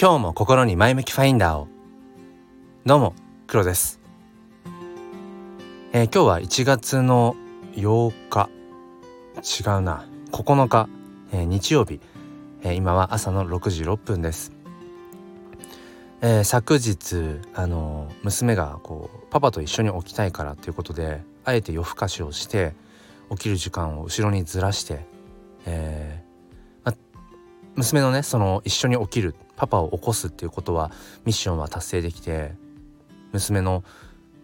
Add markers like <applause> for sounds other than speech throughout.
今日も心に前向きファインダーを。どうも黒です、えー、今日は1月の8日。違うな。9日、えー、日曜日、えー、今は朝の6時6分です、え昨日あの娘がこうパパと一緒に起きたいからということであえて夜更かしをして起きる時間を後ろにずらして、えま、娘のねその一緒に起きるパパを起こすっていうことはミッションは達成できて娘の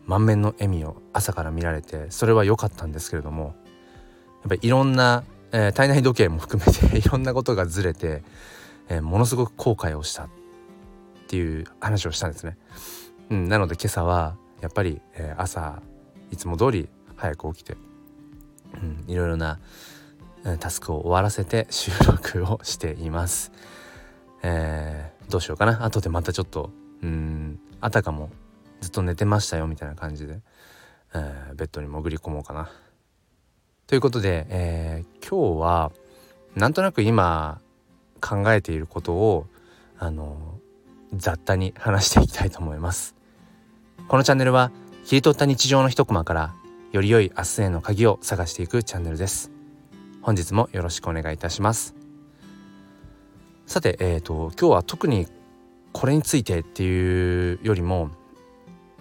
満面の笑みを朝から見られてそれは良かったんですけれどもやっぱりいろんな、えー、体内時計も含めて <laughs> いろんなことがずれて、えー、ものすごく後悔をしたっていう話をしたんですね。うん、なので今朝はやっぱり、えー、朝いつも通り早く起きて、うん、いろいろなタスクを終わらせて収録をしています。えー、どうしようかな後でまたちょっとうんあたかもずっと寝てましたよみたいな感じで、えー、ベッドに潜り込もうかな。ということで、えー、今日はなんとなく今考えていることをあの雑多に話していきたいと思います。このチャンネルは切り取った日常の一コマからより良い明日への鍵を探していくチャンネルです。本日もよろしくお願いいたします。さて、えーと、今日は特にこれについてっていうよりも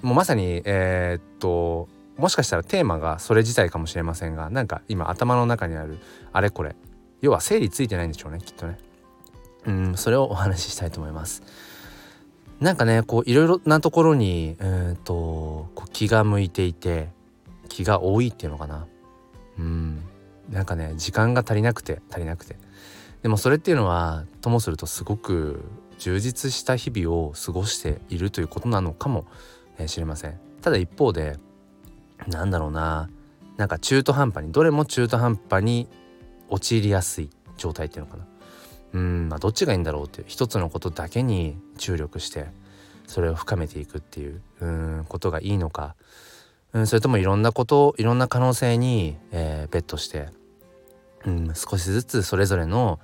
もうまさにえっ、ともしかしたらテーマがそれ自体かもしれませんがなんか今頭の中にあるあれこれ要は整理ついてないんでしょうねきっとね。うんそれをお話ししたいと思います。なんかねこういろいろなところにうんとこう気が向いていて気が多いっていうのかな。うん。なんかね時間が足りなくて足りなくて。でもそれっていうのはともするとすごく充実した日々を過ごしているということなのかもしれません。ただ一方でなんだろうな。なんか中途半端にどれも中途半端に陥りやすい状態っていうのかな。うんまあどっちがいいんだろうっていう一つのことだけに注力してそれを深めていくっていううんことがいいのか。うんそれともいろんなこといろんな可能性に、えー、ベットしてうん、少しずつそれぞれの、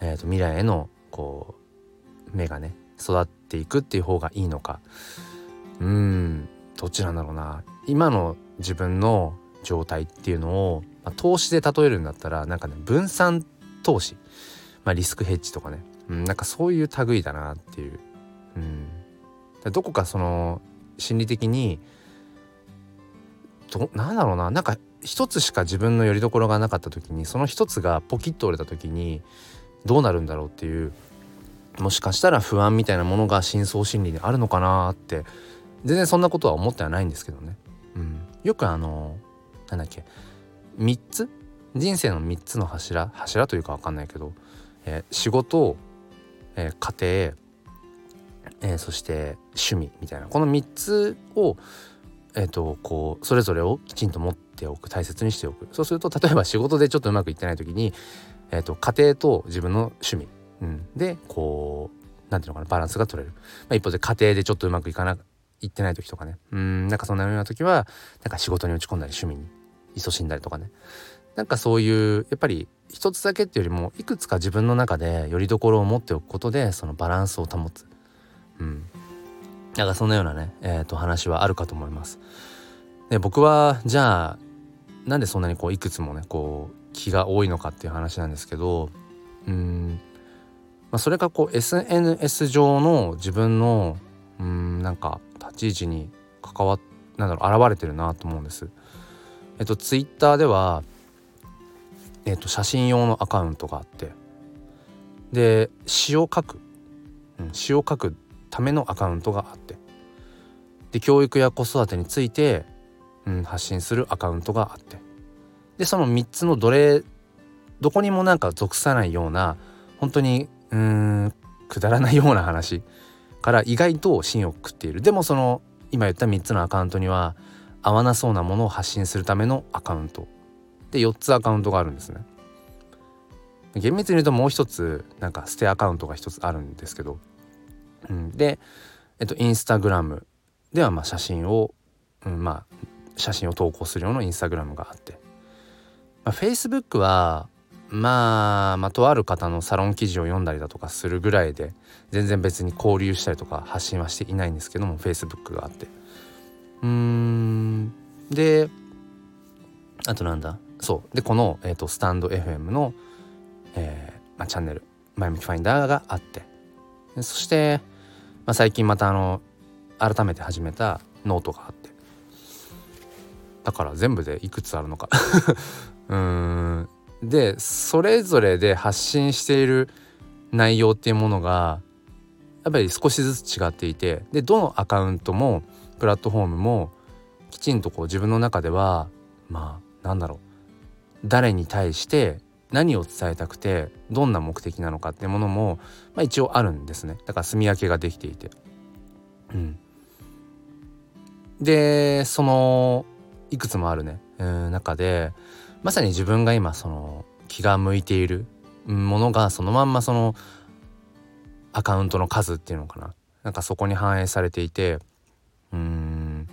えーと、未来へのこう芽がね育っていくっていう方がいいのか。うんどっちなんだろうな。今の自分の状態っていうのを、まあ、投資で例えるんだったらなんかね分散投資、まあ、リスクヘッジとかね、うん、なんかそういう類だなっていう、うん、どこかその心理的にどなんだろうな。なんか一つしか自分の拠り所がなかった時にその一つがポキッと折れた時にどうなるんだろうっていうもしかしたら不安みたいなものが深層心理にあるのかなって全然そんなことは思ってはないんですけどね。うん、よくあのなんだっけ3つ？人生の3つの柱？柱というか分かんないけど、えー、仕事、えー、家庭、えー、そして趣味みたいな。この3つをえーと、こうそれぞれをきちんと持ってておく大切にしておく。そうすると例えば仕事でちょっとうまくいってない時に、えーと、家庭と自分の趣味、うん、でこう何ていうのかなバランスが取れる、まあ、一方で家庭でちょっとうまくいかないってない時とかね。うん。なんかそんなような時はなんか仕事に打ち込んだり趣味に勤しんだりとかね。なんかそういうやっぱり一つだけっていうよりもいくつか自分の中でよりどころを持っておくことでそのバランスを保つ、うん、なんかそんなようなね、えー、と話はあるかと思います。で僕はじゃあなんでそんなにこういくつもねこう気が多いのかっていう話なんですけどうんまあ、それがこう SNS 上の自分のうんなんか立ち位置に関わっなんだろう現れてるなと思うんです。えっとツイッターではえっと写真用のアカウントがあってで詩を書く、うん、詩を書くためのアカウントがあってで教育や子育てについて、うん、発信するアカウントがあって。でその3つのどれどこにもなんか属さないような本当にうーんくだらないような話から意外と芯を食っている。でもその今言った3つのアカウントには合わなそうなものを発信するためのアカウント。で4つアカウントがあるんですね。厳密に言うともう一つなんか捨てアカウントが一つあるんですけど。うん、で、えっと、インスタグラムではまあ写真を、うん、まあ写真を投稿するようなインスタグラムがあって、まあ、Facebook はまあ、まあ、とある方のサロン記事を読んだりだとかするぐらいで全然別に交流したりとか発信はしていないんですけども Facebook があって。うーん。であとなんだ？そう。でこの、えーと、スタンド FM の、えーまあ、チャンネル「前向きファインダー」があって。そして、まあ、最近またあの改めて始めたノートがあって。だから全部でいくつあるのか。<laughs> うーん。でそれぞれで発信している内容っていうものがやっぱり少しずつ違っていてでどのアカウントもプラットフォームもきちんとこう自分の中ではまあなんだろう。誰に対して何を伝えたくてどんな目的なのかっていうものも、まあ、一応あるんですね。だから住み分けができていて。うん、でそのいくつもあるね、うん、中でまさに自分が今その気が向いているものがそのまんまそのアカウントの数っていうのかな。なんかそこに反映されていてうん。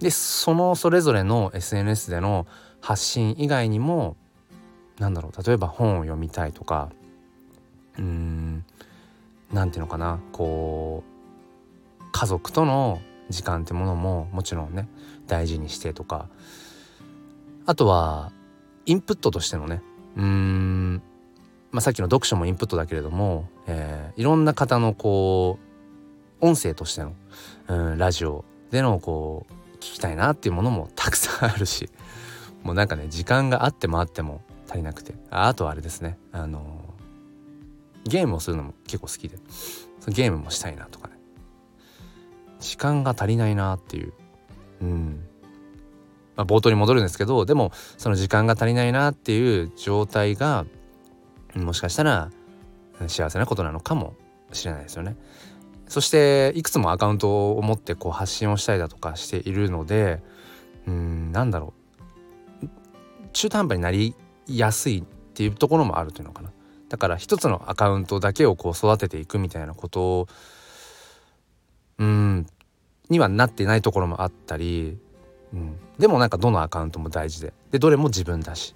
でそのそれぞれの SNS での発信以外にもなんだろう例えば本を読みたいとかうーんなんていうのかなこう家族との時間ってものももちろんね大事にしてとか。あとはインプットとしてのねうーん、まあ、さっきの読書もインプットだけれども、えー、いろんな方のこう音声としての、うん、ラジオでのこう聞きたいなっていうものも <laughs> たくさんあるしもうなんかね時間があってもあっても足りなくて。あとはあれですねあのゲームをするのも結構好きでそのゲームもしたいなとかね。時間が足りないなっていううんまあ、冒頭に戻るんですけどでもその時間が足りないなっていう状態がもしかしたら幸せなことなのかもしれないですよね。そしていくつもアカウントを持ってこう発信をしたりだとかしているのでうんなんだろう中途半端になりやすいっていうところもあるというのかな。だから一つのアカウントだけをこう育てていくみたいなことをうん。にはなってないところもあったりうん、でもなんかどのアカウントも大事で。でどれも自分だし。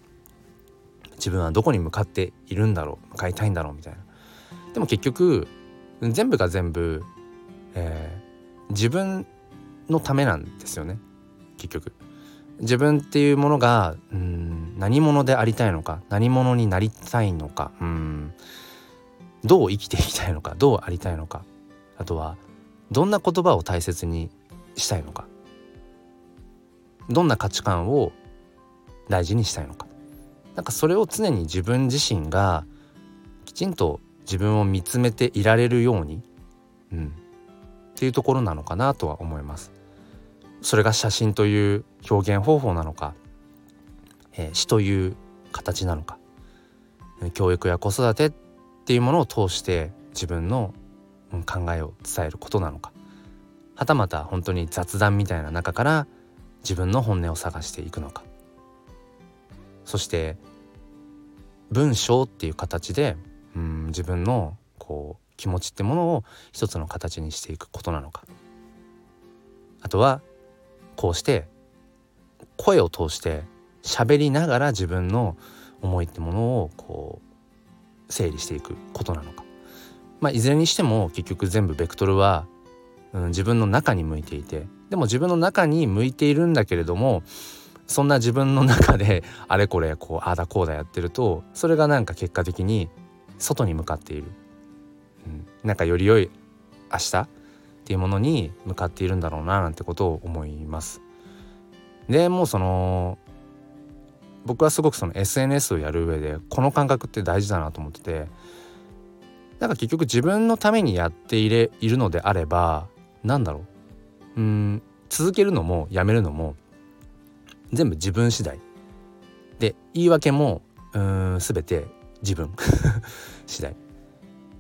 自分はどこに向かっているんだろう。向かいたいんだろうみたいな。でも結局全部が全部、えー、自分のためなんですよね。結局。自分っていうものがうん何者でありたいのか何者になりたいのかうん。どう生きていきたいのかどうありたいのか。あとはどんな言葉を大切にしたいのか？どんな価値観を大事にしたいのか？なんかそれを常に自分自身がきちんと自分を見つめていられるように、うん、っていうところなのかなとは思います。それが写真という表現方法なのか、えー、詩という形なのか教育や子育てっていうものを通して自分の考えを伝えることなのか。はたまた本当に雑談みたいな中から自分の本音を探していくのか。そして文章っていう形でうん自分のこう気持ちってものを一つの形にしていくことなのか。あとはこうして声を通して喋りながら自分の思いってものをこう整理していくことなのか。まあいずれにしても結局全部ベクトルは、うん、自分の中に向いていてでも自分の中に向いているんだけれどもそんな自分の中で <laughs> あれこれこうああだこうだやってるとそれがなんか結果的に外に向かっている、うん、なんかより良い明日っていうものに向かっているんだろうななんてことを思います。でもうその僕はすごくその SNS をやる上でこの感覚って大事だなと思っててなんか結局自分のためにやっていれいるのであればなんだろう。うん続けるのもやめるのも全部自分次第。で言い訳もうん全て自分 <laughs> 次第。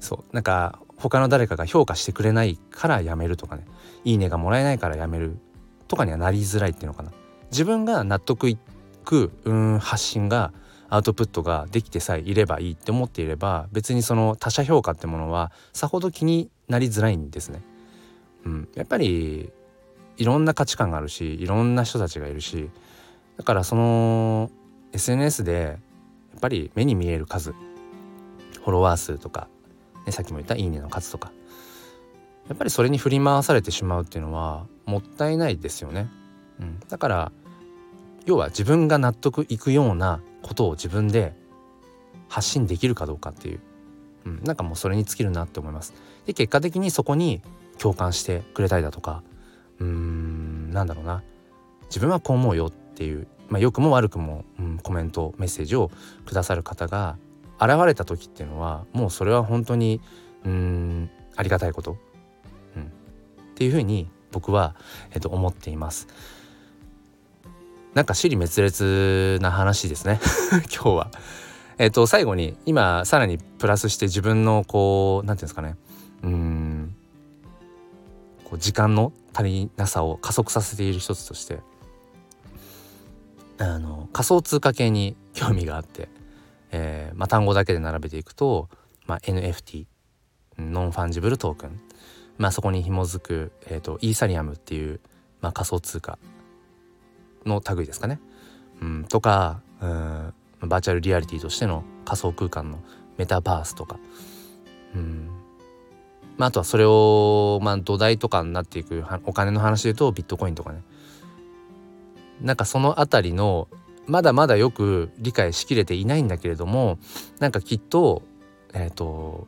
そう。なんか他の誰かが評価してくれないからやめるとかね。いいねがもらえないからやめるとかにはなりづらいっていうのかな。自分が納得いくうん発信がアウトプットができてさえいればいいって思っていれば別にその他者評価ってものはさほど気になりづらいんですね。うん、やっぱりいろんな価値観があるしいろんな人たちがいるしだからその SNS でやっぱり目に見える数フォロワー数とか、ね、さっきも言った「いいね」の数とかやっぱりそれに振り回されてしまうっていうのはもったいないですよね。うん、だから要は自分が納得いくようなことを自分で発信できるかどうかっていう、うん、なんかもうそれに尽きるなって思います。で結果的にそこに共感してくれたりだとか。うーんなんだろうな。自分はこう思うよっていう、まあ、良くも悪くも、うん、コメントメッセージをくださる方が現れた時っていうのはもうそれは本当にうんありがたいこと、うん、っていうふうに僕は、えっと、思っています。なんか尻滅裂な話ですね。<laughs> 今日は。えっと最後に今さらにプラスして自分のこう何て言うんですかね。うん。こう時間の足りなさを加速させている一つとしてあの仮想通貨系に興味があって、えーまあ、単語だけで並べていくと、まあ、NFT ノンファンジブルトークン、まあ、そこに紐づく、えーと、イーサリアムっていう、まあ、仮想通貨の類ですかね、うん、とかうんバーチャルリアリティとしての仮想空間のメタバースとか、うんまあ、あとはそれを、まあ、土台とかになっていくお金の話で言うとビットコインとかねなんかその辺りのまだまだよく理解しきれていないんだけれどもなんかきっとえっ、ー、と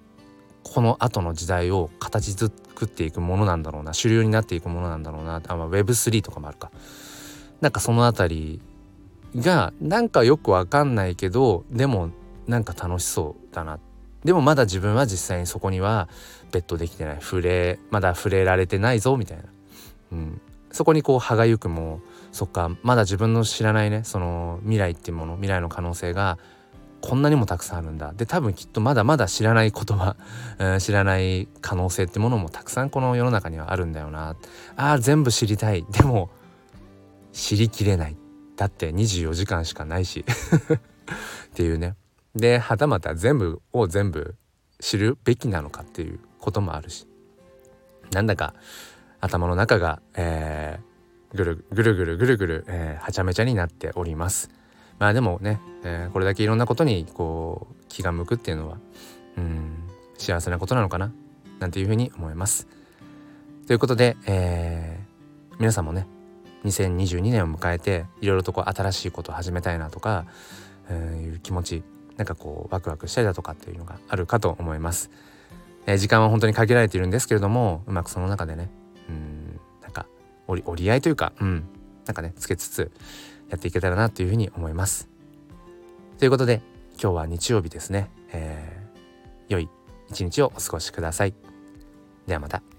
この後の時代を形作っていくものなんだろうな主流になっていくものなんだろうなあ、まあ、Web3 とかもあるかなんかその辺りがなんかよくわかんないけどでもなんか楽しそうだな。でもまだ自分は実際にそこにはベットできてない。触れまだ触れられてないぞみたいな、うん、そこにこう歯がゆくもそっかまだ自分の知らないねその未来っていうもの未来の可能性がこんなにもたくさんあるんだ。で多分きっとまだまだ知らない言葉、<laughs> うん、知らない可能性ってものもたくさんこの世の中にはあるんだよな。あー全部知りたい。でも知りきれない。だって24時間しかないし。<laughs> っていうね。ではたまた全部を全部知るべきなのかっていうこともあるし。なんだか頭の中が、えー、ぐるぐるぐるぐるぐる、えー、はちゃめちゃになっております。まあでもね、えー、これだけいろんなことにこう気が向くっていうのはうん幸せなことなのかな？なんていうふうに思います。ということで、えー、皆さんもね2022年を迎えていろいろとこう新しいことを始めたいなとか、え、いう気持ちなんかこうワクワクしたりだとかっていうのがあるかと思います。えー、時間は本当に限られているんですけれどもうまくその中でねうんなんか折り折り合いというかうんなんかねつけつつやっていけたらなというふうに思います。ということで今日は日曜日ですね、えー、良い一日をお過ごしください。ではまた。